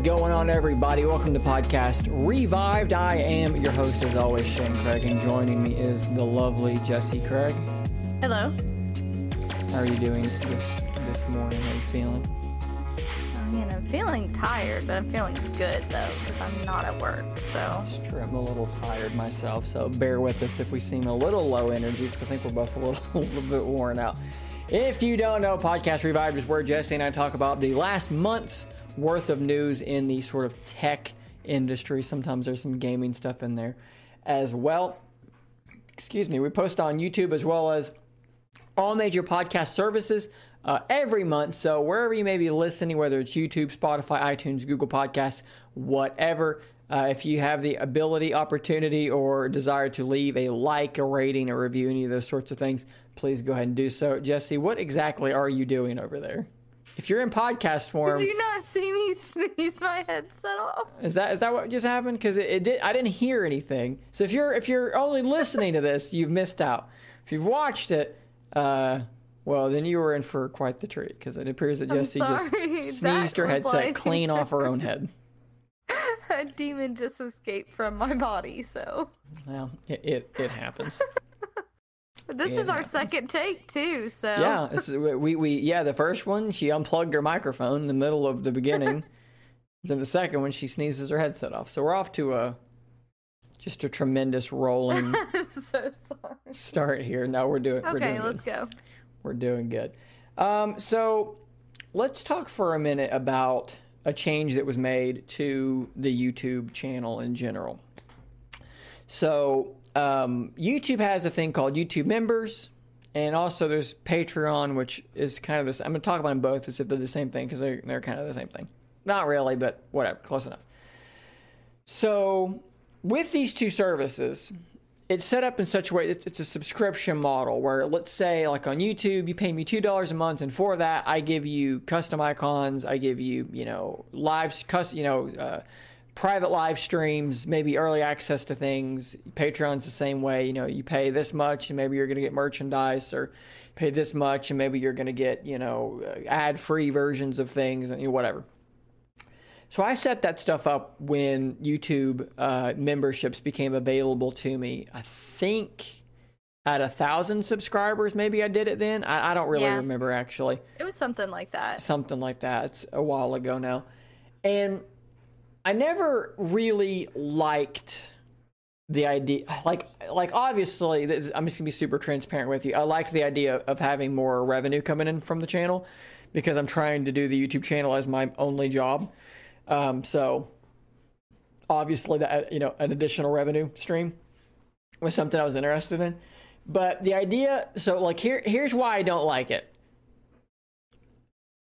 Is going on, everybody? Welcome to podcast Revived. I am your host, as always, Shane Craig, and joining me is the lovely Jesse Craig. Hello. How are you doing this this morning? How are you feeling? I mean, I'm feeling tired, but I'm feeling good though because I'm not at work. So It's true. I'm a little tired myself, so bear with us if we seem a little low energy, because I think we're both a little, a little bit worn out. If you don't know, Podcast Revived is where Jesse and I talk about the last month's worth of news in the sort of tech industry. Sometimes there's some gaming stuff in there as well. Excuse me. We post on YouTube as well as all major podcast services uh, every month. So wherever you may be listening, whether it's YouTube, Spotify, iTunes, Google Podcasts, whatever, uh, if you have the ability, opportunity, or desire to leave a like, a rating, a review, any of those sorts of things, please go ahead and do so. Jesse, what exactly are you doing over there? If you're in podcast form, did you not see me sneeze my headset off? is that is that what just happened? Because it, it did. I didn't hear anything. So if you're if you're only listening to this, you've missed out. If you've watched it, uh, well, then you were in for quite the treat because it appears that Jesse just sneezed That her headset like- clean off her own head. A demon just escaped from my body. So Well, it it, it happens. This is our second take too. So yeah, we we yeah. The first one, she unplugged her microphone in the middle of the beginning. then the second one, she sneezes her headset off. So we're off to a just a tremendous rolling so start here. No, we're doing we're Okay, doing let's good. go. We're doing good. Um, so let's talk for a minute about a change that was made to the YouTube channel in general. So um, YouTube has a thing called YouTube Members, and also there's Patreon, which is kind of this. I'm going to talk about them both as if they're the same thing because they're they're kind of the same thing. Not really, but whatever, close enough. So with these two services, it's set up in such a way it's, it's a subscription model where let's say like on youtube you pay me two dollars a month and for that i give you custom icons i give you you know live cus- you know uh, private live streams maybe early access to things patreon's the same way you know you pay this much and maybe you're going to get merchandise or pay this much and maybe you're going to get you know ad free versions of things and you know, whatever so I set that stuff up when YouTube uh, memberships became available to me. I think at a thousand subscribers, maybe I did it then. I, I don't really Yeah. remember actually. It was something like that. Something like that. It's a while ago now, and I never really liked the idea. Like, like obviously, I'm just gonna be super transparent with you. I liked the idea of having more revenue coming in from the channel because I'm trying to do the YouTube channel as my only job. Um, so obviously that you know an additional revenue stream was something I was interested in. But the idea, so like here, here's why I don't like it.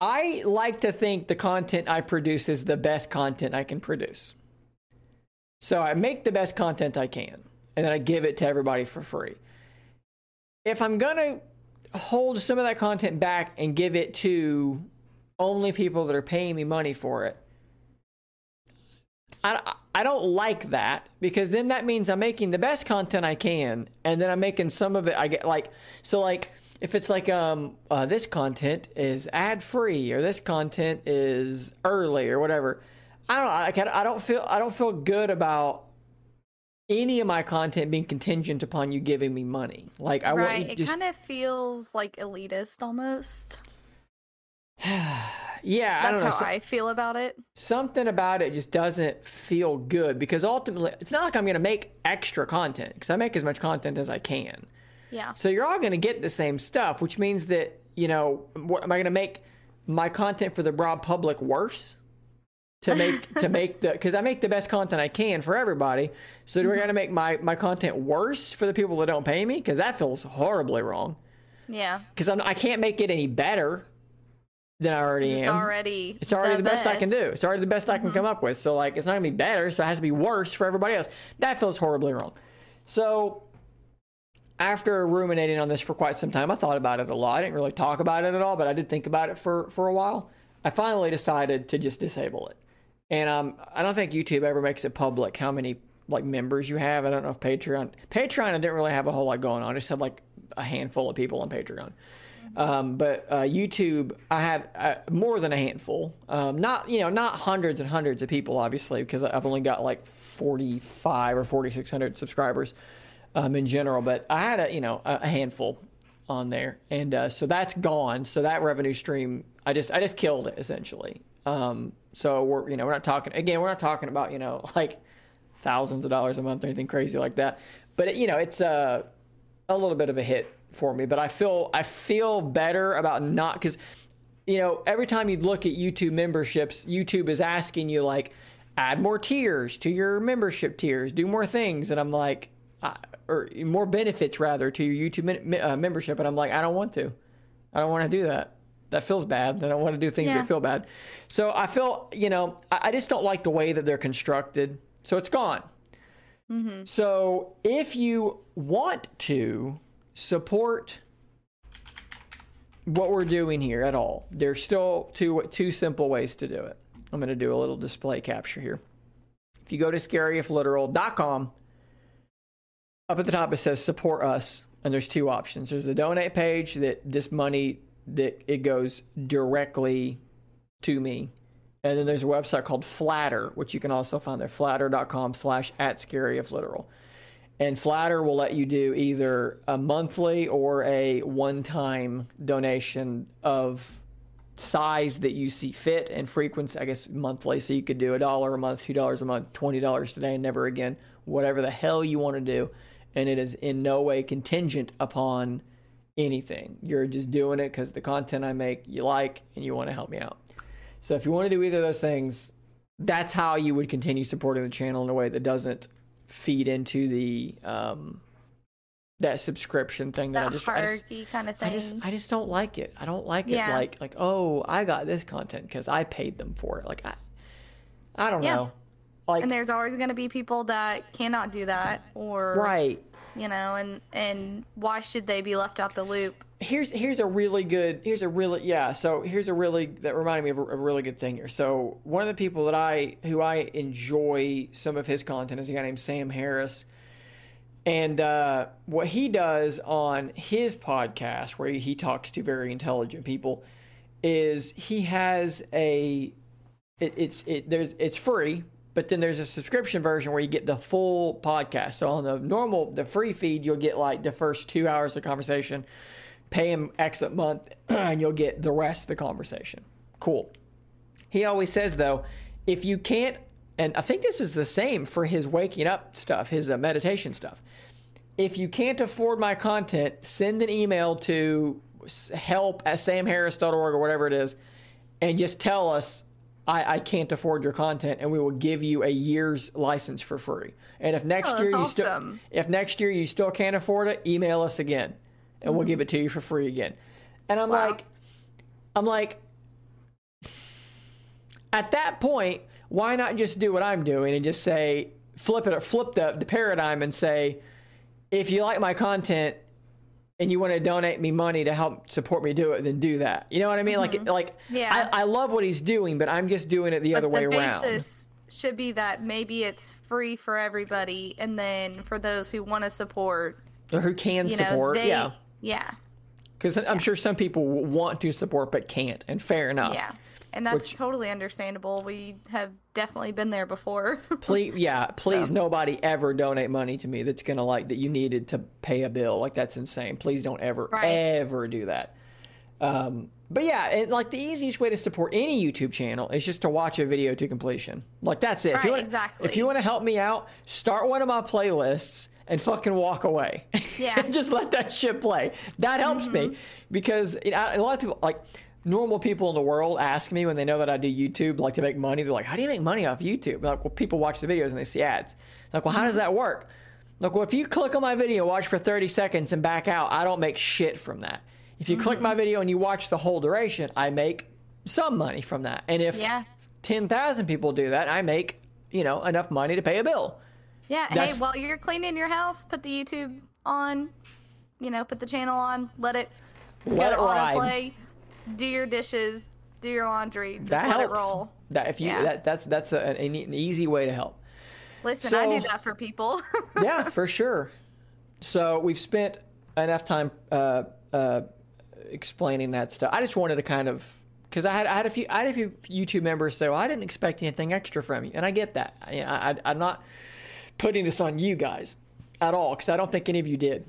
I like to think the content I produce is the best content I can produce. So I make the best content I can, and then I give it to everybody for free. If I'm gonna hold some of that content back and give it to only people that are paying me money for it, I, I don't like that because then that means I'm making the best content I can, and then I'm making some of it. I get like so like if it's like um uh, this content is ad free or this content is early or whatever. I don't I, I don't feel I don't feel good about any of my content being contingent upon you giving me money. Like I want right. you It just kind of feels like elitist almost. yeah. I That's don't know. how so- I feel about it. something about it just doesn't feel good because ultimately it's not like I'm going to make extra content because I make as much content as I can. Yeah. So you're all going to get the same stuff, which means that, you know, what, am I going to make my content for the broad public worse? To make to make the because I make the best content I can for everybody. So do I mm-hmm. got to make my my content worse for the people that don't pay me? Because that feels horribly wrong. Yeah. Because I I can't make it any better than I already It's am. already It's already the, best. I can do. It's already the best I can mm-hmm. come up with. So like, it's not gonna be better. So it has to be worse for everybody else. That feels horribly wrong. So after ruminating on this for quite some time, I thought about it a lot. I didn't really talk about it at all, but I did think about it for for a while. I finally decided to just disable it. And um, I don't think YouTube ever makes it public how many like members you have. I don't know if Patreon Patreon I didn't really have a whole lot going on. I just had like a handful of people on Patreon. Um, but uh, YouTube, I had uh, more than a handful. Um, not you know not hundreds and hundreds of people, obviously, because I've only got like forty five or forty six hundred subscribers um, in general. But I had a you know a, handful on there, and uh, so that's gone. So that revenue stream, I just I just killed it essentially. Um, so we're you know we're not talking again. We're not talking about you know like thousands of dollars a month or anything crazy like that. But it, you know it's a a little bit of a hit for me, but I feel I feel better about not because you know every time you look at YouTube memberships, YouTube is asking you like add more tiers to your membership tiers, do more things, and I'm like, uh, or more benefits rather to your YouTube uh, membership, and I'm like, I don't want to, I don't want to do that. That feels bad. I don't want to do things yeah. that feel bad. So I feel, you know, I, I just don't like the way that they're constructed. So it's gone. Mm-hmm. So if you want to support what we're doing here at all. There's still two two simple ways to do it. I'm going to do a little display capture here. If you go to scaryifliteral.com, up at the top it says support us, and there's two options. There's a donate page that this money that it goes directly to me. And then there's a website called Flattr which you can also find there, Flattr.com slash at scaryifliteral. And Flattr will let you do either a monthly or a one time donation of size that you see fit and frequency, I guess monthly. So you could do a dollar a month, two dollars a month, twenty dollars today, and never again, whatever the hell you want to do. And it is in no way contingent upon anything. You're just doing it because the content I make you like and you want to help me out. So if you want to do either of those things, that's how you would continue supporting the channel in a way that doesn't feed into the um, that subscription thing that, that I just hierarchy I just, kind of thing. I just I just don't like it. I don't like Yeah. it like like oh I got this content because I paid them for it. Like I I don't Yeah. know. Like and there's always going to be people that cannot do that or right. you know and and why should they be left out the loop? Here's here's a really good here's a really yeah so here's a really that reminded me of a, a really good thing here. So one of the people that i who i enjoy some of his content is a guy named sam harris. And uh, what he does on his podcast where he talks to very intelligent people is he has a it, it's it there's it's free but then there's a subscription version where you get the full podcast so on the normal the free feed you'll get like the first two hours of conversation pay him X a month, and you'll get the rest of the conversation. Cool. He always says, though, if you can't, and I think this is the same for his waking up stuff, his uh, meditation stuff. If you can't afford my content, send an email to help at samharris.org or whatever it is, and just tell us I, I can't afford your content, and we will give you a year's license for free. And if next Oh, year you still if next year you still can't afford it, email us again and we'll give it to you for free again. And I'm Wow. like, I'm like, at that point, why not just do what I'm doing and just say, flip it, flip the, the paradigm and say, if you like my content and you want to donate me money to help support me do it, then do that. You know what I mean? Like, mm-hmm. like, Yeah. I, I love what he's doing, but I'm just doing it the other but way the around. should be that maybe it's free for everybody and then for those who want to support Or who can you know support? they yeah. yeah Because I'm sure some people want to support but can't, and fair enough. yeah and that's Which- totally understandable we have definitely been there before Please, yeah, please, So. nobody ever donate money to me that's gonna like that you needed to pay a bill. Like that's insane. Please don't ever, Right. ever do that. Um, but yeah, and like the easiest way to support any YouTube channel is just to watch a video to completion. Like that's it. if you Right, want, exactly. If you want to help me out, start one of my playlists and fucking walk away. Yeah. Mm-hmm. just let that shit play. That helps me because you know, a lot of people like normal people in the world ask me when they know that I do YouTube, like to make money. They're like, "How do you make money off YouTube?" Like, well, people watch the videos and they see ads. Like, well, how does that work? Like, well, if you click on my video, watch for 30 seconds, and back out, I don't make shit from that. If you click my mm-hmm. video and you watch the whole duration, I make some money from that. And if Yeah. 10,000 people do that, I make, you know, enough money to pay a bill. yeah hey while you're cleaning your house put the youtube on you know put the channel on let it Let it ride. autoplay do your dishes do your laundry just that let helps. it roll That if you Yeah. that that's that's a, an, an easy way to help. listen i do that for people yeah, for sure. So we've spent enough time uh, uh, explaining that stuff. I just wanted to kind of because I had I had a few I had a few YouTube members say, "Well, I didn't expect anything extra from you," and I get that. I, I I'm not putting this on you guys at all because I don't think any of you did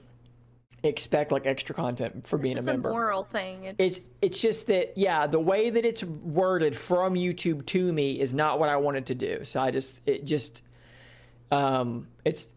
expect like extra content for being It's a just a member. moral thing. It's, It's it's just that yeah, the way that it's worded from YouTube to me is not what I wanted to do. So I just it just um it's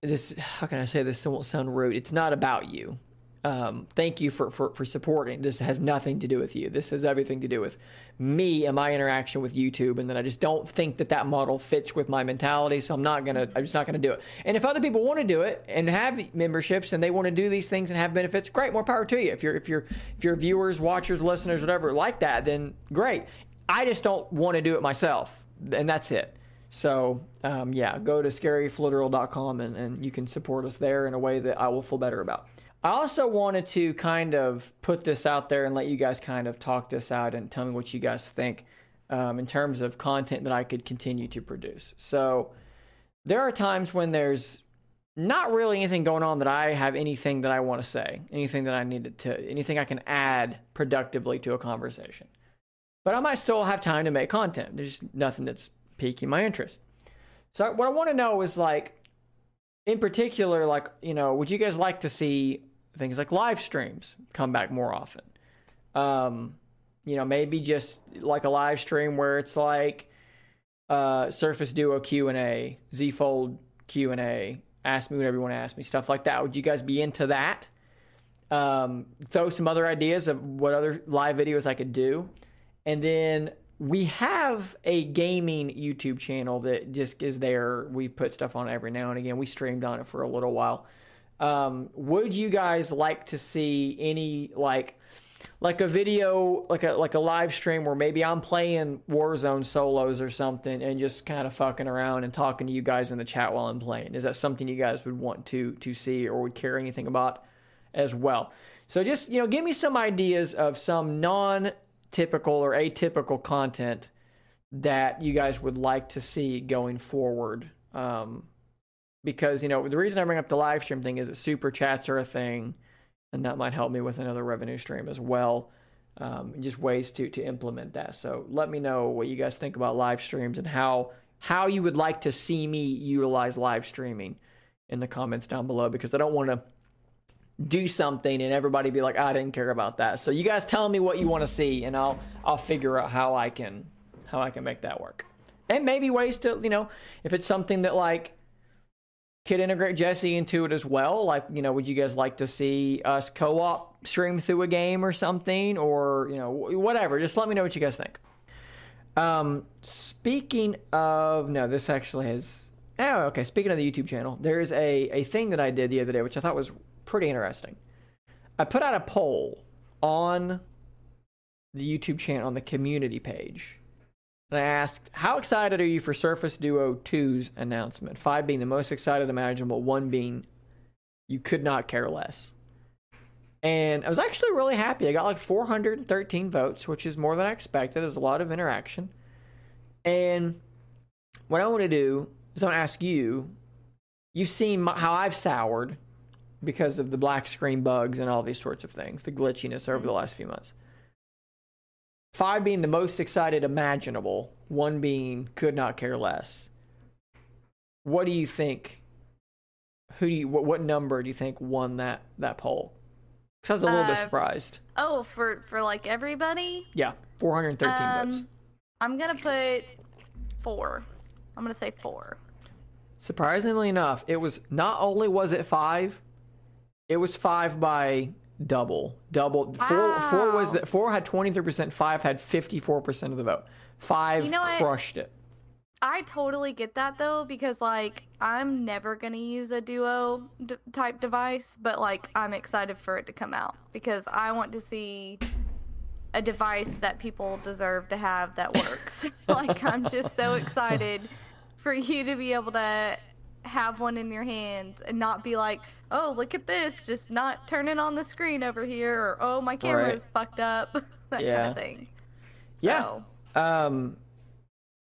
this how can I say this? It won't sound rude. It's not about you. Um, thank you for, for, for supporting. This has nothing to do with you. This has everything to do with me and my interaction with YouTube. And then I just don't think that that model fits with my mentality. So I'm not gonna. I'm just not gonna do it. And if other people want to do it and have memberships and they want to do these things and have benefits, great. More power to you. If you're if you're if you're viewers, watchers, listeners, whatever like that, then great. I just don't want to do it myself, and that's it. So um, yeah, go to scaryifliteral.com and, and you can support us there in a way that I will feel better about. I also wanted to kind of put this out there and let you guys kind of talk this out and tell me what you guys think um, in terms of content that I could continue to produce. So there are times when there's not really anything going on that I have anything that I want to say, anything that I needed to, anything I can add productively to a conversation. But I might still have time to make content. There's just nothing that's piquing my interest. So what I want to know is like, in particular, like you know, would you guys like to see things like live streams come back more often? Um, you know, maybe just like a live stream where it's like uh, Surface Duo Q and A, Z Fold Q and A, ask me whatever you want to ask me, stuff like that. Would you guys be into that? Um, throw some other ideas of what other live videos I could do, and then we have a gaming YouTube channel that just is there. We put stuff on every now and again. We streamed on it for a little while. Um, would you guys like to see any like like a video like a like a live stream where maybe I'm playing Warzone solos or something and just kind of fucking around and talking to you guys in the chat while I'm playing? Is that something you guys would want to to see or would care anything about as well? So just you know, give me some ideas of some non typical or atypical content that you guys would like to see going forward. Um, because you know the reason I bring up the live stream thing is that super chats are a thing, and that might help me with another revenue stream as well. Um, just ways to to implement that. So let me know what you guys think about live streams and how how you would like to see me utilize live streaming in the comments down below because I don't want to do something and everybody be like, I didn't care about that. So you guys tell me what you want to see and I'll I'll figure out how I can how I can make that work. And maybe ways to, you know, if it's something that like could integrate Jesse into it as well, like, you know, would you guys like to see us co-op stream through a game or something or, you know, whatever. Just let me know what you guys think. Um speaking of no, this actually has Oh, okay. Speaking of the YouTube channel, there's a, a thing that I did the other day, which I thought was pretty interesting. I put out a poll on the YouTube channel on the community page. And I asked, How excited are you for Surface Duo 2's announcement? Five being the most excited imaginable, one being you could not care less. And I was actually really happy. I got like 413 votes, which is more than I expected. There's a lot of interaction. And what I want to do is I want to ask you you've seen my, how I've soured because of the black screen bugs and all these sorts of things, the glitchiness over the mm-hmm. last few months. Five being the most excited imaginable, one being could not care less. What do you think? Who do you? What, what number do you think won that that poll? Because I was a little bit Uh, surprised. oh, for for like everybody. Yeah, 413 votes. Um, I'm gonna put four. I'm gonna say four. Surprisingly enough, it was not only was it five, it was five by double. Double four four four was that four had twenty three percent, five had fifty four percent of the vote. Five You know crushed it. I totally get that though because like I'm never gonna use a duo d- type device, but like I'm excited for it to come out because I want to see a device that people deserve to have that works. like I'm just so excited for you to be able to have one in your hands and not be like, oh look at this, just not turning on the screen over here, or oh my camera is fucked up, that kind of thing. Yeah. Um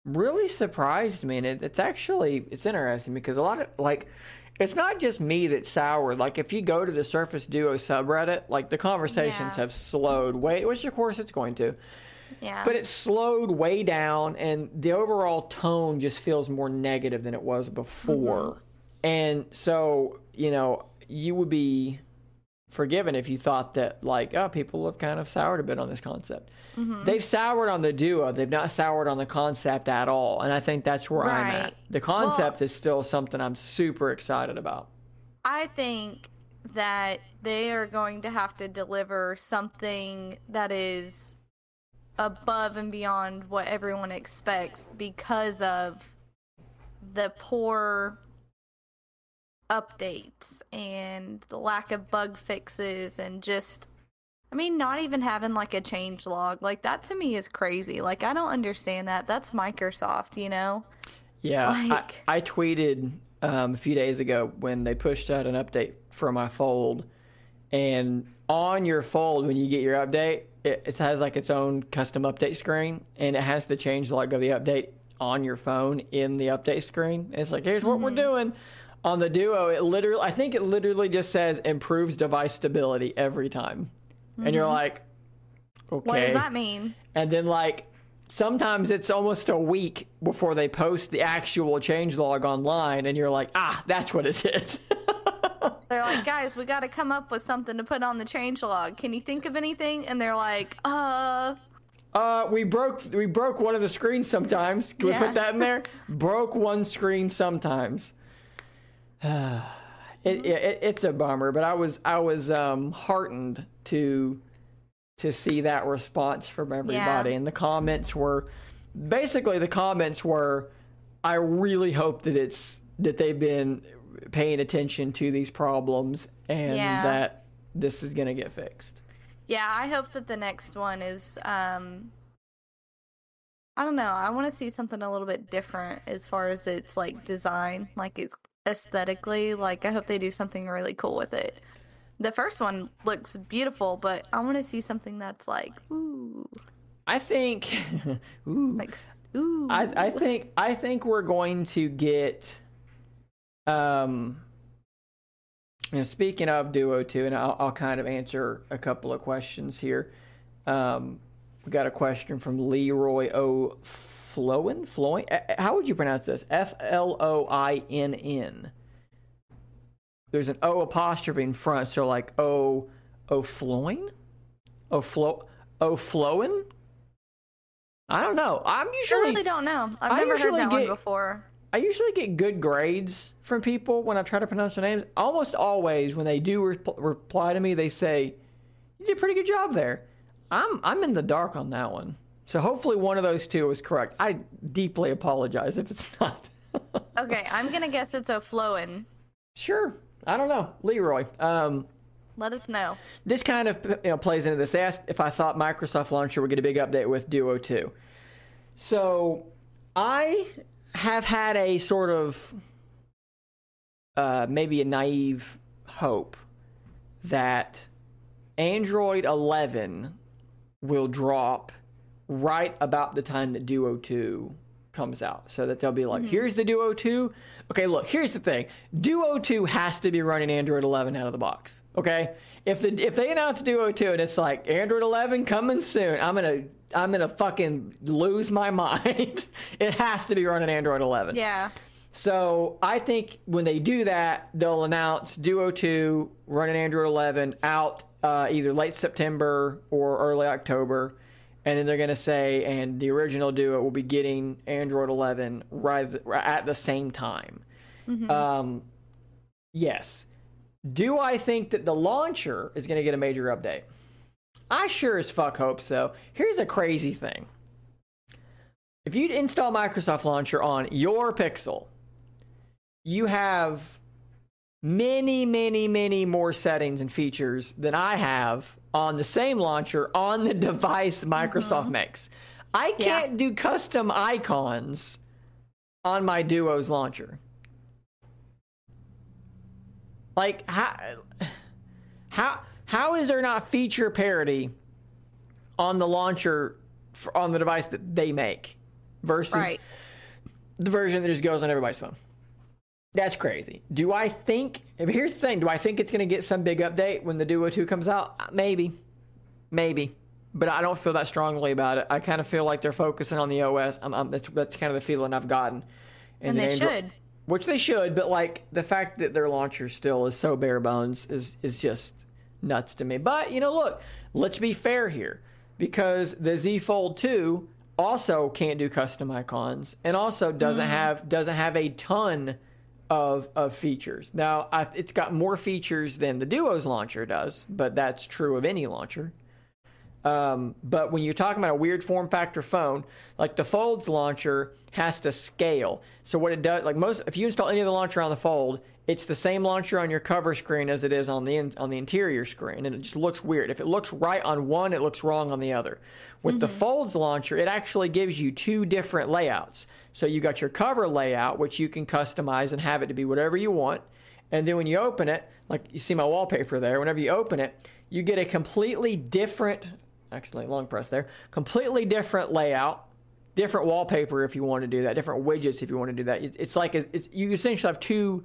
really surprised me and it, it's actually it's interesting because a lot of like it's not just me that's soured. Like if you go to the Surface Duo subreddit, like the conversations Yeah. have slowed way, which of course it's going to, Yeah. but it slowed way down, and the overall tone just feels more negative than it was before. Mm-hmm. And so you know you would be forgiven if you thought that like oh people have kind of soured a bit on this concept. Mm-hmm. They've soured on the duo. They've not soured on the concept at all, and I think that's where I'm at. The concept is still something I'm super excited about. I think that they are going to have to deliver something that is above and beyond what everyone expects because of the poor updates and the lack of bug fixes and just I mean not even having like a change log. Like that to me is crazy. Like I don't understand that. That's Microsoft, you know? Yeah, Like- I, I tweeted um, a few days ago when they pushed out an update for my fold, and on your fold when you get your update, it, it has like its own custom update screen, and it has the change log of the update on your phone in the update screen. And it's like, here's what we're doing. On the Duo, it literally, I think it literally just says improves device stability every time, and you're like, okay. What does that mean? And then like sometimes it's almost a week before they post the actual change log online and you're like, "Ah, that's what it is." They're like, guys, we got to come up with something to put on the change log. Can you think of anything? And they're like, uh, uh, we broke we broke one of the screens sometimes. Can we put that in there? broke one screen sometimes. it, it it's a bummer, but I was I was um heartened to to see that response from everybody Yeah. and the comments were basically the comments were I really hope that it's that they've been paying attention to these problems and Yeah. that this is going to get fixed. yeah, I hope that the next one is, um, I don't know. I want to see something a little bit different as far as its like design, like it's aesthetically. Like, I hope they do something really cool with it. The first one looks beautiful, but I want to see something that's like, ooh, I think ooh, like, ooh. I, I think I think we're going to get um know, speaking of Duo 2, and I'll, I'll kind of answer a couple of questions here. Um, we got a question from Leroy O. Floin? Floin? Uh, How would you pronounce this? F L O I N N. There's an O apostrophe in front, so like O. O Floin? O Flo. O Floin? I don't know. I'm usually I really don't know. I've I never heard that one before. I usually get good grades from people when I try to pronounce their names. Almost always, when they do rep- reply to me, they say, "You did a pretty good job there." I'm I'm in the dark on that one. So hopefully, one of those two is correct. I deeply apologize if it's not. Okay, I'm gonna guess it's a flowing. sure, I don't know, Leroy. Um, Let us know. this kind of you know, plays into this. They asked if I thought Microsoft Launcher would get a big update with Duo 2. So I have had a sort of uh, maybe a naive hope that Android 11 will drop right about the time that Duo 2 comes out. So that they'll be like, here's the Duo 2. Okay, look, here's the thing. Duo 2 has to be running Android 11 out of the box. Okay? If the if they announce Duo 2 and it's like Android 11 coming soon, I'm going to I'm to fucking lose my mind. it has to be running Android 11. Yeah. So I think when they do that, they'll announce Duo 2 running Android 11 out uh, either late September or early October. And then they're going to say, and the original Duo will be getting Android 11 right at the same time. Um, yes. Do I think that the launcher is going to get a major update? I sure as fuck hope so. Here's a crazy thing. If you install Microsoft Launcher on your Pixel, you have many, many, many more settings and features than I have on the same launcher on the device Microsoft mm-hmm. makes. I can't do custom icons on my Duo's launcher. Like how how how is there not feature parity on the launcher for, on the device that they make versus Right. the version that just goes on everybody's phone? That's crazy. Do I think? Here's the thing. Do I think it's going to get some big update when the Duo 2 comes out? Uh, Maybe, maybe, but I don't feel that strongly about it. I kind of feel like they're focusing on the OS. I'm, I'm, that's that's kind of the feeling I've gotten. And they Android- should. Which they should. But like the fact that their launcher still is so bare bones is is just nuts to me. But you know, look, let's be fair here because the Z Fold 2 also can't do custom icons and also doesn't mm-hmm. have doesn't have a ton of of features. Now, I, it's got more features than the Duo's launcher does, but that's true of any launcher. Um, but when you're talking about a weird form factor phone, like the Fold's launcher has to scale. So what it does, like most, if you install any of the launcher on the Fold, it's the same launcher on your cover screen as it is on the in, on the interior screen, and it just looks weird. If it looks right on one, it looks wrong on the other. With the Fold's launcher, it actually gives you two different layouts. So you got your cover layout, which you can customize and have it to be whatever you want. And then when you open it, like you see my wallpaper there, whenever you open it, you get a completely different, actually long press there, completely different layout, different wallpaper if you want to do that, different widgets if you want to do that. It- It's like it's, you essentially have two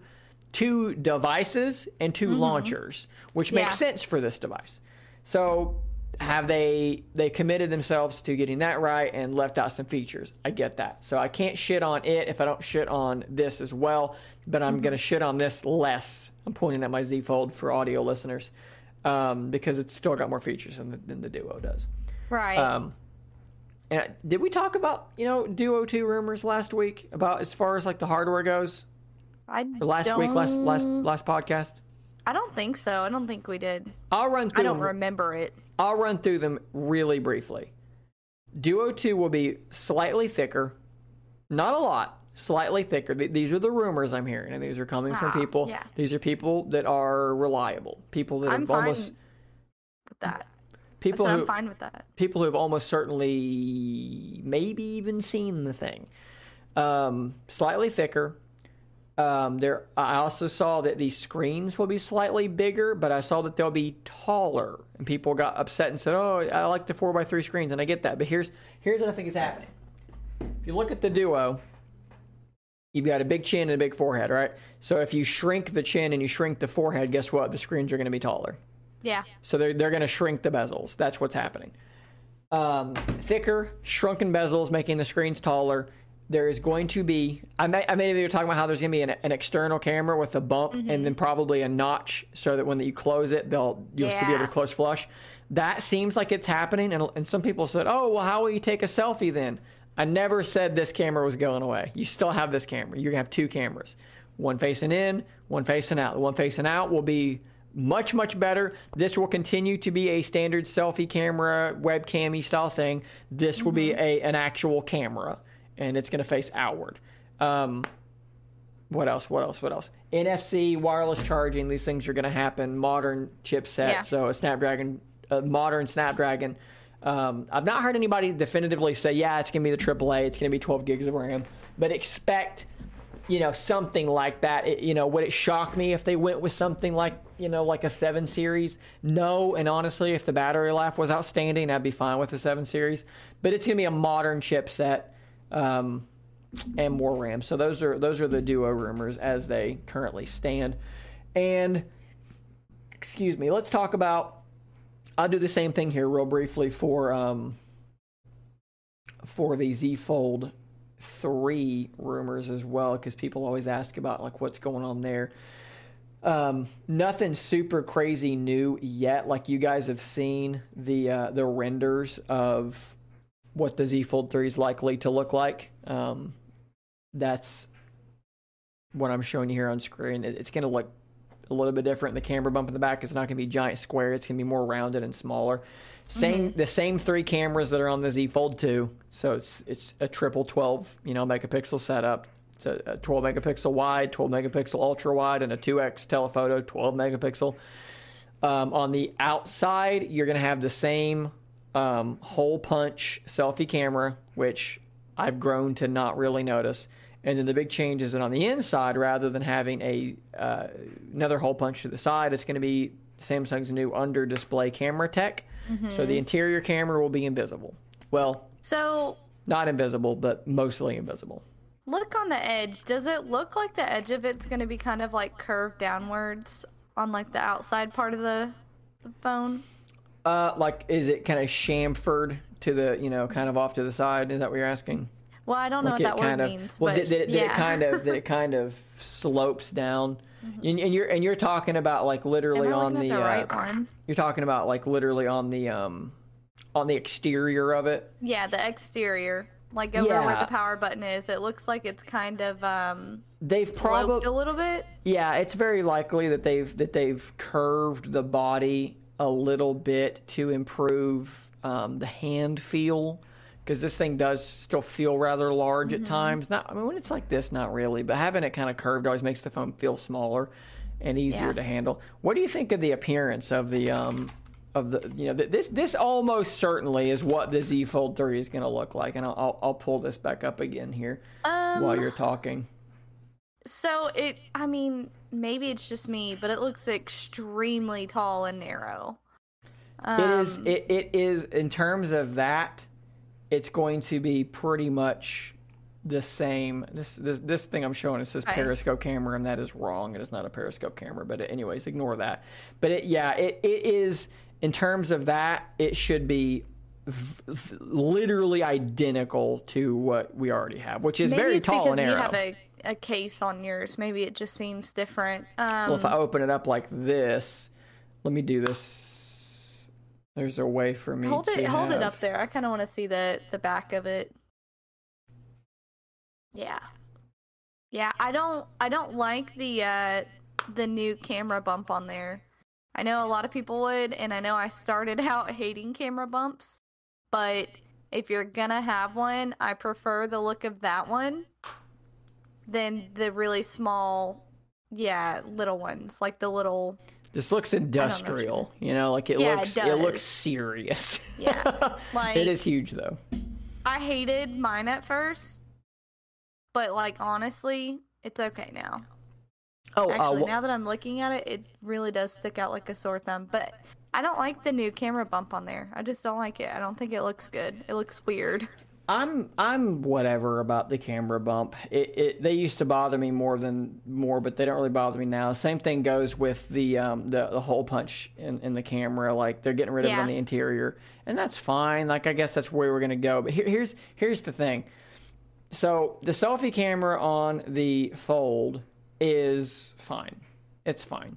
two devices and 2 mm-hmm. launchers, which Yeah. makes sense for this device. So have they they committed themselves to getting that right and left out some features? I get that. So I can't shit on it if I don't shit on this as well, but I'm mm-hmm. gonna shit on this less. I'm pointing at my Z Fold for audio listeners um, because it's still got more features than the, than the Duo does. Right. Um, and did we talk about you know Duo two rumors last week about as far as like the hardware goes? I Or last week, last last last podcast. I don't think so. I don't think we did. I'll run through. I don't them. remember it. I'll run through them really briefly. Duo 2 will be slightly thicker. Not a lot, slightly thicker. These are the rumors I'm hearing, and these are coming from Ah, people. yeah. These are people that are reliable. People that I'm have fine almost with that. people who I'm fine with that. people who have almost certainly maybe even seen the thing. Um, slightly thicker. Um, there, I also saw that these screens will be slightly bigger, but I saw that they'll be taller, and people got upset and said, "Oh, I like the four x three screens," and I get that. But here's here's what I think is happening. If you look at the Duo, you've got a big chin and a big forehead, right? So if you shrink the chin and you shrink the forehead, guess what? The screens are going to be taller. Yeah. So they're, they're going to shrink the bezels. That's what's happening. Um, thicker, shrunken bezels, making the screens taller. There is going to be, I may, I may be talking about how there's going to be an, an external camera with a bump and then probably a notch so that when you close it, they'll, you'll still be able to close flush. That seems like it's happening. And, and some people said, oh, well, how will you take a selfie then? I never said this camera was going away. You still have this camera. You're going to have two cameras one facing in, one facing out. The one facing out will be much much better. This will continue to be a standard selfie camera, webcam style thing. This will be a an actual camera, and it's going to face outward. Um, what else? What else? What else? NFC, wireless charging. These things are going to happen. Modern chipset, Yeah. so a Snapdragon, a modern Snapdragon. Um, I've not heard anybody definitively say, yeah, it's going to be the 888. It's going to be 12 gigs of RAM, but expect you know something like that. It, you know would it shock me if they went with something like you know like a 7 series? No and honestly if the battery life was outstanding i'd be fine with the 7 series but it's going to be a modern chipset um, and more ram. So those are those are the duo rumors as they currently stand. And excuse me let's talk about i'll do the same thing here real briefly for um for the z fold three rumors as well because people always ask about like what's going on there. Um, nothing super crazy new yet. Like you guys have seen the uh, the renders of what the Z Fold three is likely to look like. Um, that's what I'm showing you here on screen. It, it's going to look a little bit different. The camera bump in the back is not going to be giant square. It's going to be more rounded and smaller. Same the same three cameras that are on the Z Fold 2. So it's it's a triple 12, you know, megapixel setup. It's a, a 12 megapixel wide, 12 megapixel ultra wide, and a 2x telephoto, 12 megapixel. Um, on the outside, you're going to have the same um, hole punch selfie camera, which I've grown to not really notice. And then the big change is that on the inside, rather than having a uh, another hole punch to the side, it's going to be Samsung's new under display camera tech. So the interior camera will be invisible. Well, So not invisible, but mostly invisible. Look on the edge. Does it look like the edge of it's going to be kind of like curved downwards on like the outside part of the, the phone? Uh, like, is it kind of chamfered to the, you know, kind of off to the side? Is that what you're asking? Well, I don't know Like what that word of, means. well, but did, did, it, did yeah. it kind of, did it kind of slopes down? And, and you're and you're talking about like literally on the, the uh, right one? you're talking about like literally on the um, on the exterior of it. Yeah, the exterior, like over where the power button is. It looks like it's kind of um They've probably a little bit. Yeah, it's very likely that they've that they've curved the body a little bit to improve um, the hand feel because this thing does still feel rather large Mm-hmm. at times. Not, I mean, when it's like this, not really, but having it kind of curved always makes the phone feel smaller and easier Yeah. to handle. What do you think of the appearance of the um of the you know this this almost certainly is what the Z Fold 3 is going to look like, and I'll, I'll I'll pull this back up again here Um, while you're talking. So it, I mean, maybe it's just me, but it looks extremely tall and narrow. Um, It is. It, it is in terms of that. It's going to be pretty much the same. This this this thing I'm showing it says periscope camera, and that is wrong. It is not a periscope camera. But anyways, ignore that. But it, yeah, it, it is in terms of that. It should be v- v- literally identical to what we already have, which is maybe very it's tall because and you narrow. have a, a case on yours. Maybe it just seems different. Um, Well, if I open it up like this, let me do this. There's a way for me to hold to it, hold it up there. I kind of want to see the the back of it. Yeah, yeah. I don't, I don't like the uh the new camera bump on there. I know a lot of people would, and I know I started out hating camera bumps, but if you're gonna have one, I prefer the look of that one than the really small, yeah, little ones, like the little This looks know industrial, you know, like it Yeah, looks it, looks serious. Yeah, like- it is huge though. I hated mine at first, but like honestly, it's okay now. Oh, Actually, uh, wh- now that I'm looking at it, it really does stick out like a sore thumb. But I don't like the new camera bump on there. I just don't like it. I don't think it looks good. It looks weird. I'm I'm whatever about the camera bump. It, it they used to bother me more than more, but they don't really bother me now. Same thing goes with the um the, the hole punch in, in the camera. Like they're getting rid of it on the interior, and that's fine. Like I guess that's where we're gonna go. But here, here's here's the thing. So the selfie camera on the Fold is fine. It's fine.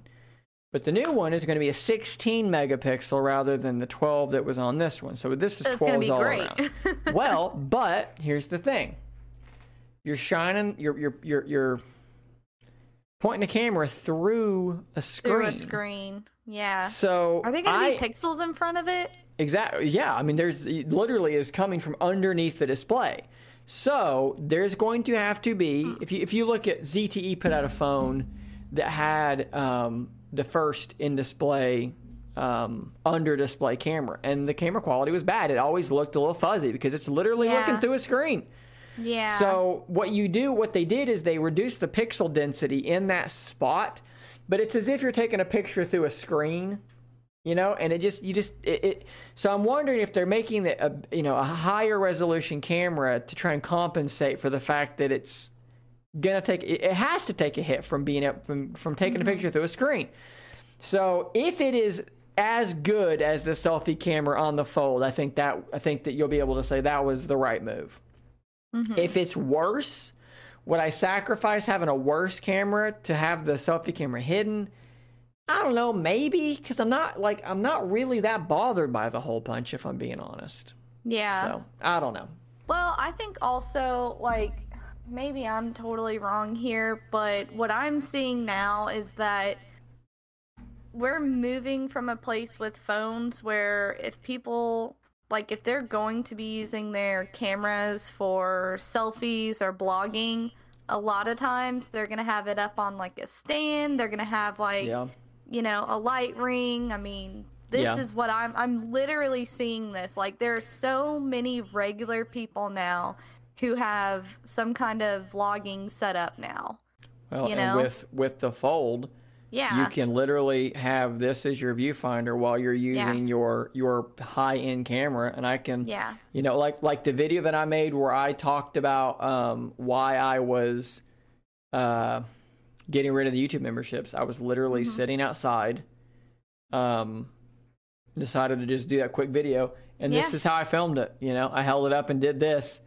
But the new one is going to be a 16 megapixel rather than the 12 that was on this one. So this was So it's gonna 12 be all great. around. well, but here's the thing. You're shining you're you're you're, you're pointing the camera through a screen. Through a screen. Yeah. So Are they gonna be pixels in front of it? Exactly. Yeah. I mean, there's it literally is coming from underneath the display. So there's going to have to be if you if you look at ZTE put out a phone that had um, the first in display um, under display camera, and the camera quality was bad. It always looked a little fuzzy because it's literally Yeah. looking through a screen. Yeah. So what you do, what they did is they reduced the pixel density in that spot, but it's as if you're taking a picture through a screen, you know, and it just you just it. it so I'm wondering if they're making the a, you know a higher resolution camera to try and compensate for the fact that it's gonna take it, it has to take a hit from being up from from taking a mm-hmm. picture through a screen. So if it is as good as the selfie camera on the fold, I think that I think that you'll be able to say that was the right move. Mm-hmm. If it's worse, would I sacrifice having a worse camera to have the selfie camera hidden? I don't know, maybe because I'm not like I'm not really that bothered by the hole punch if I'm being honest. yeah. So I don't know. Well, I think also, like, maybe I'm totally wrong here, but what I'm seeing now is that we're moving from a place with phones where if people, like, if they're going to be using their cameras for selfies or vlogging, a lot of times they're going to have it up on, like, a stand. They're going to have, like, Yeah. you know, a light ring. I mean, this Yeah. is what I'm I'm literally seeing this. Like there are so many regular people now who have some kind of vlogging setup now. Well, you and know? with with the fold, Yeah. You can literally have this as your viewfinder while you're using your your high end camera, and I can, Yeah. you know, like like the video that I made where I talked about um, why I was uh, getting rid of the YouTube memberships. I was literally Mm-hmm. sitting outside, um, decided to just do that quick video, and this is how I filmed it. You know, I held it up and did this.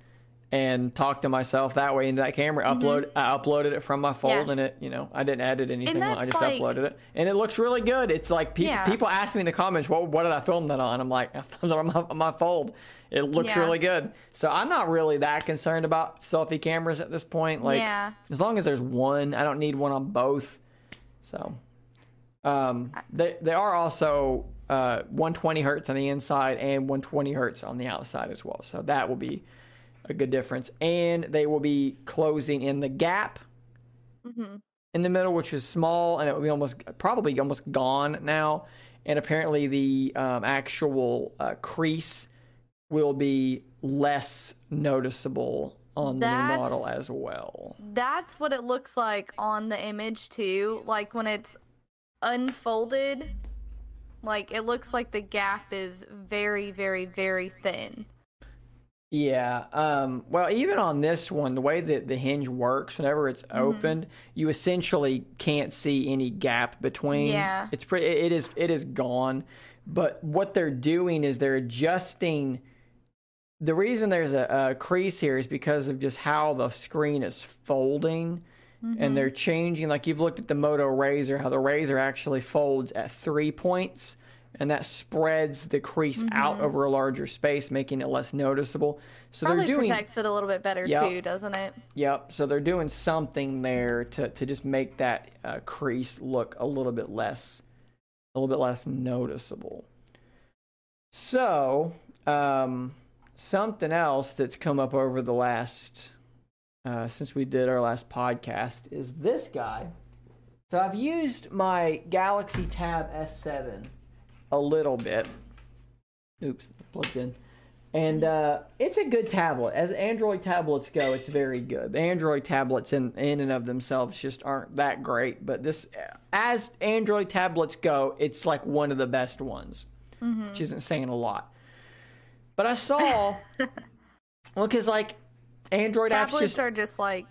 And talk to myself that way into that camera. Upload, I uploaded it from my fold, Mm-hmm. Yeah. and it, you know, I didn't edit anything. I just like- uploaded it, and it looks really good. It's like pe- Yeah. people ask me in the comments, "What what did I film that on?" I'm like, I filmed it on my, on my fold. It looks Yeah. really good. So I'm not really that concerned about selfie cameras at this point. Like, as long as there's one, I don't need one on both. So, um, they they are also uh 120 hertz on the inside and 120 hertz on the outside as well. So that will be a good difference. And they will be closing in the gap Mm-hmm. in the middle, which is small, and it will be almost probably almost gone now. And apparently, the um, actual uh, crease will be less noticeable on the new model as well. That's what it looks like on the image too. Like when it's unfolded, like it looks like the gap is very, very, very thin. Yeah. Um, well, even on this one, the way that the hinge works, whenever it's Mm-hmm. opened, you essentially can't see any gap between. Yeah. It's pretty. It is. It is gone. But what they're doing is they're adjusting. The reason there's a, a crease here is because of just how the screen is folding, Mm-hmm. and they're changing. Like you've looked at the Moto Razr, how the Razr actually folds at three points, and that spreads the crease out over a larger space, making it less noticeable. So Mm-hmm. Probably they're doing, protects it a little bit better Yeah. too, doesn't it? yep. So they're doing something there to to just make that uh, crease look a little bit less, a little bit less noticeable. So, um, something else that's come up over the last uh, since we did our last podcast is this guy. So I've used my Galaxy Tab S7 a little bit. Oops, plugged in. And uh, it's a good tablet. As Android tablets go, it's very good. Android tablets in, in and of themselves just aren't that great. But this, as Android tablets go, it's like one of the best ones, which isn't saying a lot. But I saw, well, because like Android apps just are just like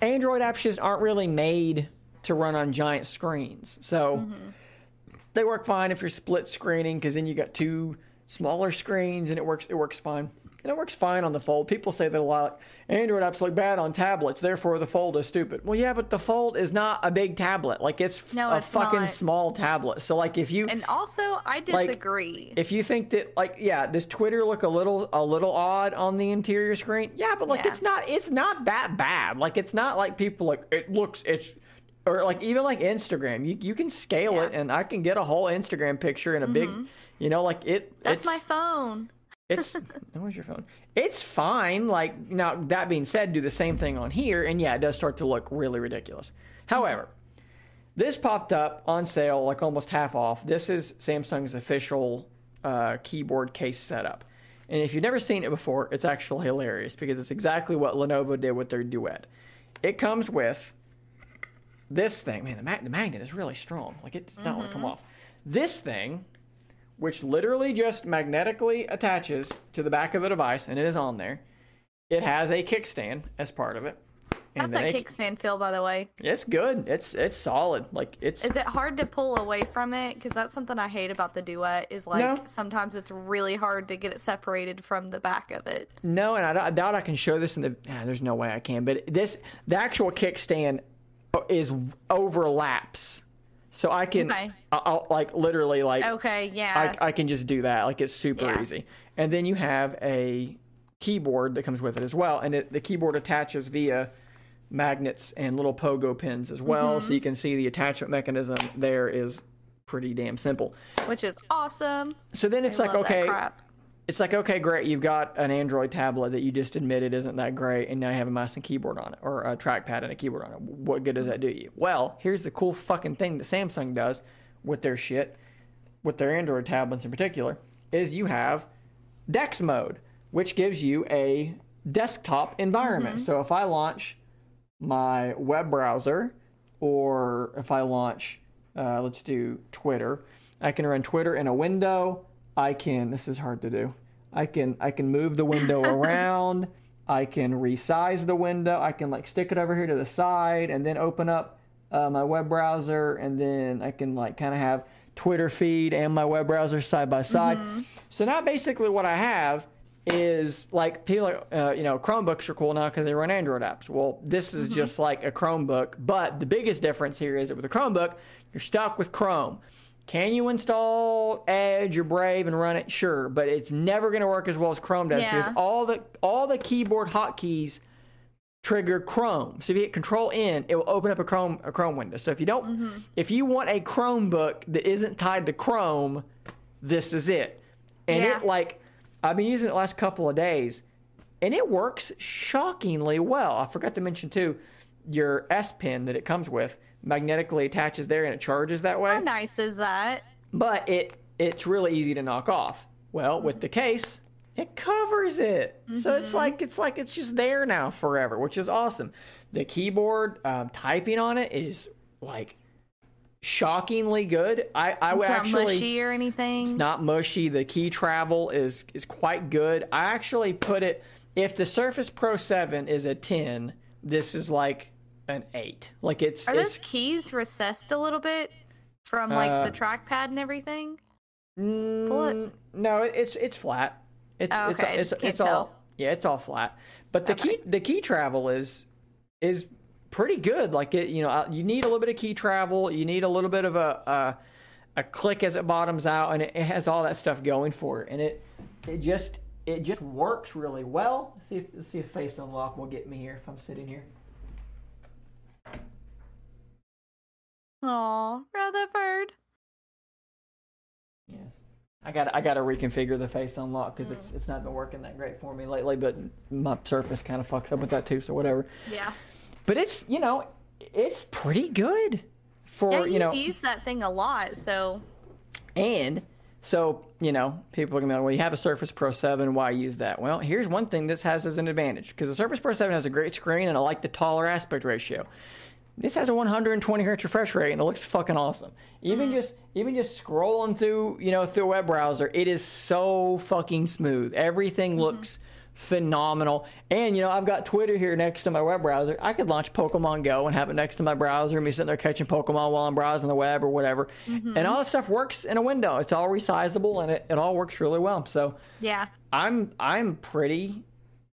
Android apps just aren't really made to run on giant screens. So they work fine if you're split screening because then you got two smaller screens and it works it works fine. And it works fine on the fold. People say that a lot. Android apps look bad on tablets, therefore the fold is stupid. Well, yeah, but the fold is not a big tablet. Like it's No, a it's fucking not. small tablet. So like if you and also I disagree. if you think that like yeah does twitter look a little a little odd on the interior screen yeah but like Yeah. it's not it's not that bad like it's not like people like it looks it's or like even like instagram. You, you can scale Yeah. it and i can get a whole instagram picture in a big you know like it That's it's, my phone. it's where's your phone? It's fine like now that being said do the same thing on here and yeah it does start to look really ridiculous. However this popped up on sale like almost half off. This is samsung's official uh, keyboard case setup. And if you've never seen it before it's actually hilarious because it's exactly what lenovo did with their duet. It comes with this thing man the, mag- the magnet is really strong like it does not want to come off this thing which literally just magnetically attaches to the back of the device, and it is on there. It has a kickstand as part of it. How's then that it- kickstand feel, by the way? It's good. It's it's solid. Like it's Is it hard to pull away from it? Because that's something I hate about the duet. Is like No. sometimes it's really hard to get it separated from the back of it. no, and I, doubt- I doubt I can show this in the. ah, there's no way I can. But this the actual kickstand is overlaps, so I can Okay. I'll, like literally like Okay, yeah. I, I can just do that. Like it's super Yeah. easy. And then you have a keyboard that comes with it as well, and it, the keyboard attaches via magnets and little pogo pins as well, Mm-hmm. so you can see the attachment mechanism there is pretty damn simple. which is awesome. So then it's I like okay, crap. It's like okay, great, you've got an Android tablet that you just admitted isn't that great, and now you have a mouse and keyboard on it, or a trackpad and a keyboard on it. What good does that do you? Well, here's the cool fucking thing that Samsung does with their shit, with their Android tablets in particular, is you have Dex mode, which gives you a desktop environment. So if I launch my web browser, or if I launch Uh, let's do Twitter. I can run Twitter in a window. I can. This is hard to do. I can. I can move the window around. I can resize the window. I can like stick it over here to the side and then open up uh, my web browser, and then I can like kind of have Twitter feed and my web browser side by side. So now basically what I have is like people are, uh, you know, Chromebooks are cool now because they run Android apps. Well, this is just like a Chromebook, but the biggest difference here is that with a Chromebook, you're stuck with Chrome. Can you install Edge or Brave and run it? Sure, but it's never going to work as well as Chrome does because Yeah. all the all the keyboard hotkeys trigger Chrome. So if you hit Control N, it will open up a Chrome a Chrome window. So if you don't, mm-hmm. if you want a Chromebook that isn't tied to Chrome, this is it. And Yeah. it like I've been using it the last couple of days, and it works shockingly well. I forgot to mention too, your S Pen that it comes with magnetically attaches there and it charges that way How nice is that? but it it's really easy to knock off. Well, with the case, it covers it, so it's like it's like it's just there now forever, which is awesome. The keyboard um, typing on it is like shockingly good. I I would It's not actually mushy or anything. it's not mushy. The key travel is is quite good. I actually put it if the Surface Pro 7 is a 10, this is like an 8. Like it's Are it's those keys recessed a little bit from like Uh, the trackpad and everything? it. Mm, no, it's it's flat. It's Oh, it's okay, it's, it's, can't all tell. yeah, it's all flat. But the key the key travel is is pretty good. Like it, you know, uh, you need a little bit of key travel. You need a little bit of a a, a click as it bottoms out, and it, it has all that stuff going for it. And it it just it just works really well. See if let's see if face unlock will get me here if I'm sitting here. Aw, Rutherford. Yes. I got I got to reconfigure the face unlock because it's mm. it's not been working that great for me lately. But my Surface kind of fucks up with that too. So whatever. Yeah. But it's you know it's pretty good for Yeah, you you've know used that thing a lot, so and so you know people are gonna be like, well, you have a Surface Pro Seven, why use that? Well, here's one thing this has as an advantage because the Surface Pro Seven has a great screen and I like the taller aspect ratio. This has a 120 hertz refresh rate and it looks fucking awesome. Even mm. just even just scrolling through you know through a web browser, it is so fucking smooth. Everything mm-hmm. looks phenomenal. And you know I've got Twitter here next to my web browser. I could launch Pokemon Go and have it next to my browser and be sitting there catching Pokemon while I'm browsing the web or whatever. Mm-hmm. And all that stuff works in a window. It's all resizable and it, it all works really well. So yeah. I'm I'm pretty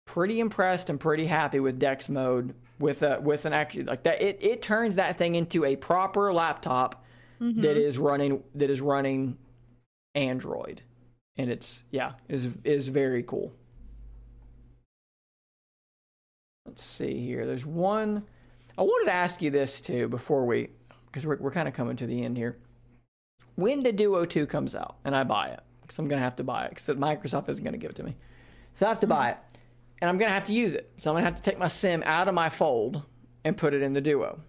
pretty impressed and pretty happy with Dex mode with a with an actually like that it, it turns that thing into a proper laptop mm-hmm. that is running that is running Android. And it's yeah, is is very cool. Let's see here. There's one I wanted to ask you this too before we because we're we're kind of coming to the end here. When the Duo 2 comes out and I buy it, because I'm going to have to buy it because Microsoft isn't going to give it to me. So I have to mm-hmm. buy it and I'm going to have to use it. So I'm going to have to take my sim out of my fold and put it in the Duo.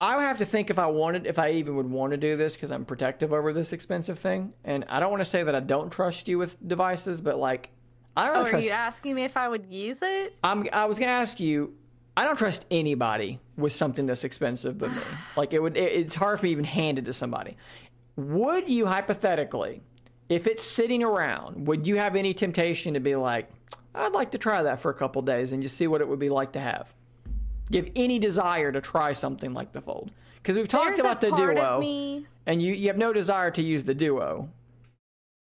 I would have to think if I wanted, if I even would want to do this because I'm protective over this expensive thing. And I don't want to say that I don't trust you with devices, but like, I don't Oh, are trust. you asking me if I would use it? I'm, I was going to ask you. I don't trust anybody with something this expensive but me. Like it would, it, it's hard for me to even hand it to somebody. Would you hypothetically, if it's sitting around, would you have any temptation to be like, I'd like to try that for a couple days and just see what it would be like to have? Give any desire to try something like the Fold? Because we've talked There's about the Duo, and you you have no desire to use the Duo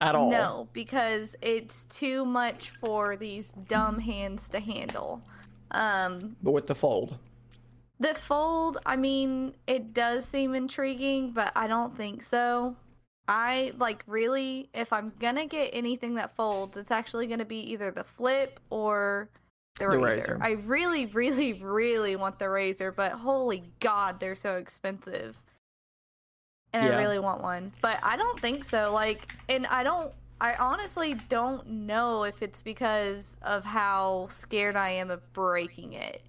at all. No, because it's too much for these dumb hands to handle. Um, But with the Fold, the fold, I mean, it does seem intriguing, but I don't think so. I like really, if I'm gonna get anything that folds, it's actually gonna be either the flip or the, The Razr. Razr. I really, really, really want the Razr, but holy god, they're so expensive. And Yeah. I really want one. But I don't think so. Like and I don't I honestly don't know if it's because of how scared I am of breaking it.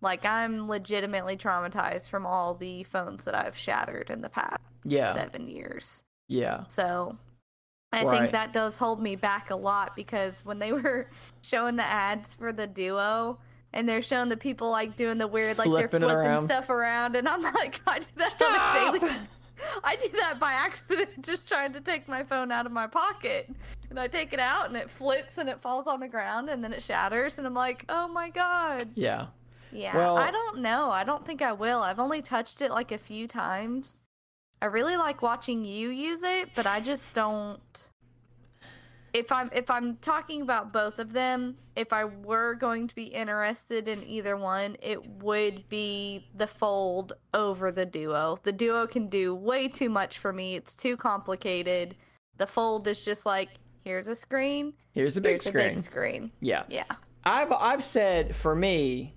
Like I'm legitimately traumatized from all the phones that I've shattered in the past yeah, seven years. Yeah, So I Right. think that does hold me back a lot because when they were showing the ads for the duo and they're showing the people like doing the weird like Flipping they're flipping around. stuff around and I'm like I do that Stop! on a daily I do that by accident just trying to take my phone out of my pocket and I take it out and it flips and it falls on the ground and then it shatters and I'm like oh my god Yeah. yeah Well- I don't know I don't think I will I've only touched it like a few times I really like watching you use it but I just don't if I'm if I'm talking about both of them, if I were going to be interested in either one, it would be the fold over the duo. The duo can do way too much for me. It's too complicated. The fold is just like here's a screen, Here's a big here's a screen. big screen. Yeah. Yeah. I've I've said for me,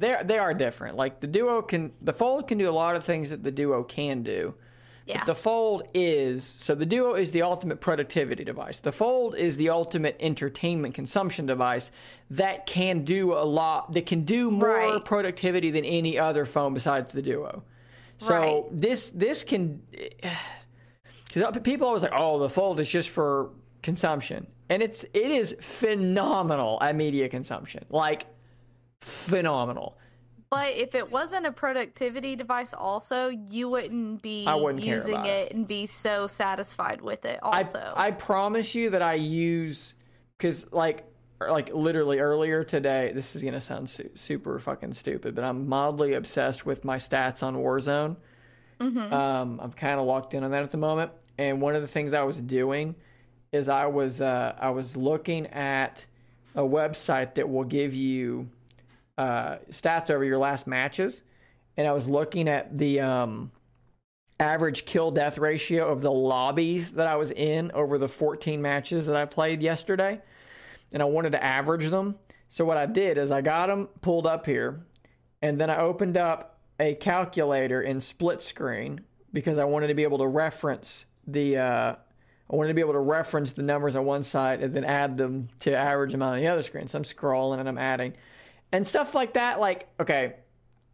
they they are different. Like the duo can the fold can do a lot of things that the duo can do. Yeah. But the fold is so the duo is the ultimate productivity device. The fold is the ultimate entertainment consumption device that can do a lot that can do more Right. productivity than any other phone besides the duo. So Right. this this can because people always like, oh, the fold is just for consumption, and it's it is phenomenal at media consumption, like phenomenal. But if it wasn't a productivity device also, you wouldn't be I wouldn't using about it and be so satisfied with it I, also. I promise you that I use because like like literally earlier today. This is gonna sound su- super fucking stupid, but I'm mildly obsessed with my stats on Warzone. Um, I'm kind of locked in on that at the moment. And one of the things I was doing is I was uh, I was looking at a website that will give you uh, stats over your last matches, and I was looking at the um, average kill death ratio of the lobbies that I was in over the 14 matches that I played yesterday, and I wanted to average them. So what I did is I got them pulled up here, and then I opened up a calculator in split screen because I wanted to be able to reference the uh, I wanted to be able to reference the numbers on one side and then add them to average them on the other screen. So I'm scrolling and I'm adding and stuff like that. Like okay,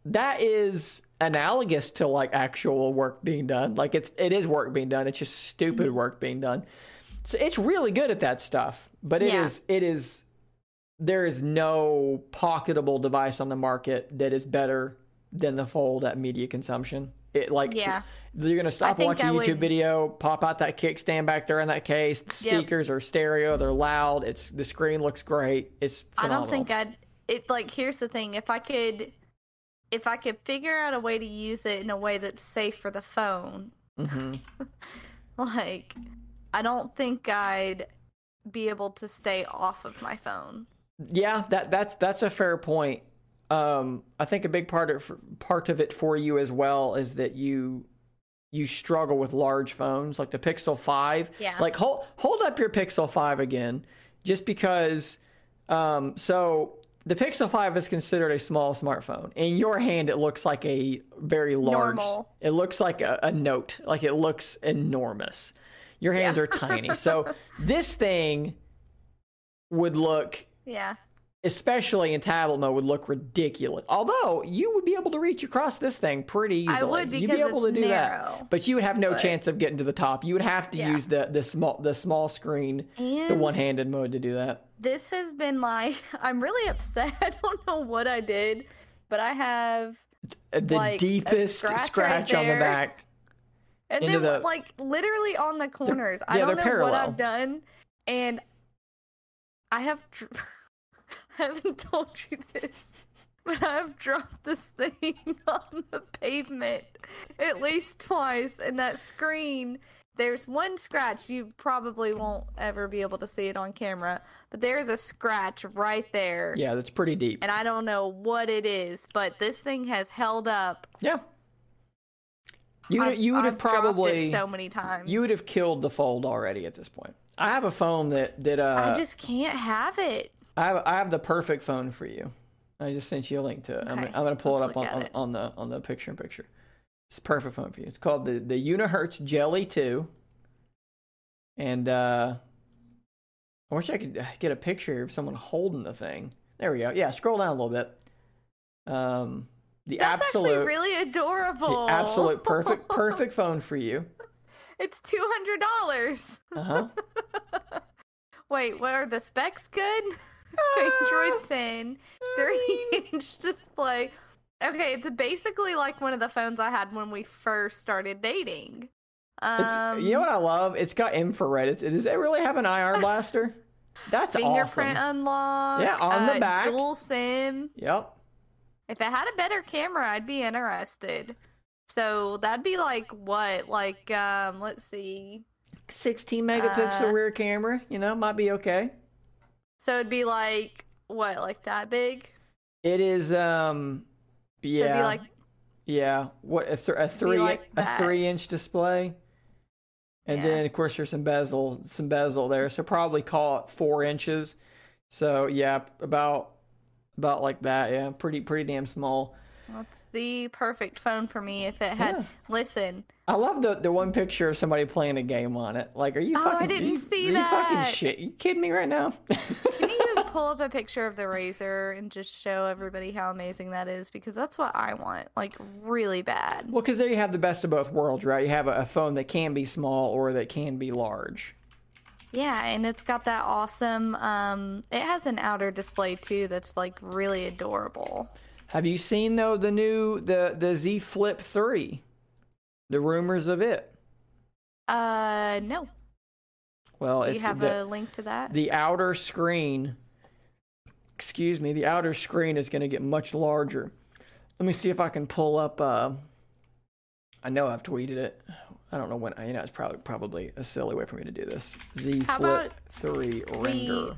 that is analogous to like actual work being done. Like it's it is work being done. It's just stupid mm-hmm. work being done. So it's really good at that stuff. But it is Yeah. it is there is no pocketable device on the market that is better than the fold at media consumption. It like Yeah. you're gonna stop watching YouTube would- video, pop out that kickstand back there in that case. The Yep. speakers are stereo, they're loud. It's the screen looks great. It's I don't think I'd it like here's the thing, if I could if I could figure out a way to use it in a way that's safe for the phone, hmm like I don't think I'd be able to stay off of my phone. Yeah, that that's that's a fair point. Um, I think a big part of part of it for you as well is that you you struggle with large phones like the Pixel Five. Yeah. Like hold hold up your Pixel Five again, just because. Um, so the Pixel Five is considered a small smartphone. In your hand, it looks like a very large. Normal. It looks like a, a note. Like it looks enormous. Your hands Yeah. are tiny. So this thing would look Yeah. especially in tablet mode, would look ridiculous. Although you would be able to reach across this thing pretty easily. I would You'd be because able it's to do narrow. that, but you would have no But- chance of getting to the top. You would have to Yeah. use the the small the small screen, the one handed mode to do that. This has been like I'm really upset. I don't know what I did, but I have The like, deepest scratch scratch, right on the back. And then, the- like, literally on the corners. I don't know they're what. I've done. And I have. Dr- I haven't told you this, but I've dropped this thing on the pavement at least twice. And that screen, there's one scratch. You probably won't ever be able to see it on camera, but there's a scratch right there. Yeah, that's pretty deep. And I don't know what it is, but this thing has held up. Yeah. You would, I've- you would have I've it probably so many times. you would have killed the fold already at this point. I have a phone that that uh I just can't have it. I have, I have the perfect phone for you. I just sent you a link to it. I'm, I'm gonna pull it let's up on, on, it. on the on the picture in picture. It's a perfect phone for you. It's called the the Unihertz Jelly Two. And uh I wish I could uh, get a picture of someone holding the thing. There we go. Yeah, scroll down a little bit. Um, the That's absolute, actually really adorable. the absolute perfect perfect phone for you. it's two hundred dollars. Uh huh. Wait, what are the specs good? Android 10, 3 inch display. Okay, it's basically like one of the phones I had when we first started dating. Um, you know what I love? It's got infrared. It's, does it really have an IR blaster? That's fingerprint awesome. unlock. Yeah, on the uh, back. Dual SIM. Yep. If it had a better camera, I'd be interested. So that'd be like what? Like um, let's see. 16 megapixel Uh, rear camera. You know, might be okay. So it'd be like what? Like that big? It is. Um. Yeah. be like yeah. What a, th- a three like a three inch display. And Yeah. then of course there's some bezel some bezel there, so probably call it four inches. So yeah, about about like that. Yeah, pretty pretty damn small. that's the perfect phone for me. If it had, Yeah. listen, I love the the one picture of somebody playing a game on it. Like, are you Oh, I fucking? didn't you, see are you fucking shit? You kidding me right now? can you pull up a picture of the Razr and just show everybody how amazing that is? Because that's what I want, like really bad. well, because there you have the best of both worlds, right? You have a, a phone that can be small or that can be large. Yeah, and it's got that awesome. Um, it has an outer display too that's like really adorable. Have you seen though the new the the Z Flip three? The rumors of it. Uh, no. Well, Do it's you have the, a link to that? the outer screen. Excuse me, the outer screen is going to get much larger. Let me see if I can pull up. Uh, I know I've tweeted it. I don't know when. You know, it's probably probably a silly way for me to do this. Z How Flip three render.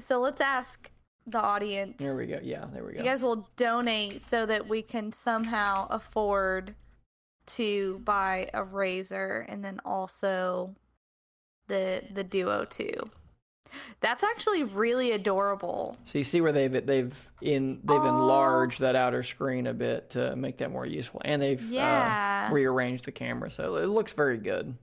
so let's ask the audience. There we go. Yeah, there we go. You guys will donate so that we can somehow afford to buy a Razr and then also the the Duo 2. That's actually really adorable. So you see where they've they've in they've Aw. enlarged that outer screen a bit to make that more useful, and they've Yeah. uh, rearranged the camera, so it looks very good.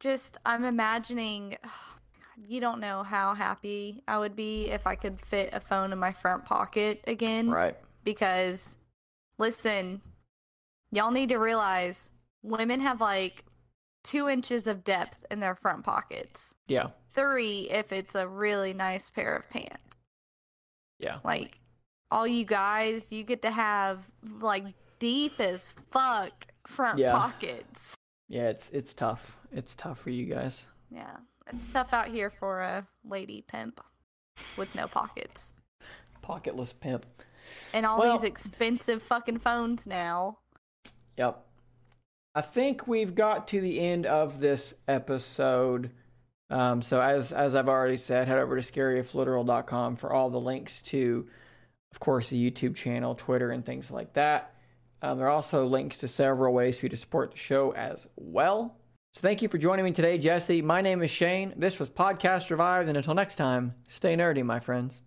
Just I'm imagining oh God, you don't know how happy I would be if I could fit a phone in my front pocket again. Right? because listen y'all need to realize women have like two inches of depth in their front pockets Yeah, three if it's a really nice pair of pants yeah. like all you guys you get to have like deep as fuck front Yeah. pockets Yeah, it's it's tough. It's tough for you guys. yeah it's tough out here for a lady pimp with no pockets Pocketless pimp. and all Well- these expensive fucking phones now Yep. I think we've got to the end of this episode. Um, so as as I've already said, head over to scaryifliteral.com for all the links to, of course, the YouTube channel, Twitter, and things like that. Um, there are also links to several ways for you to support the show as well. So thank you for joining me today, Jesse. My name is Shane. This was Podcast Revived, and until next time, stay nerdy, my friends.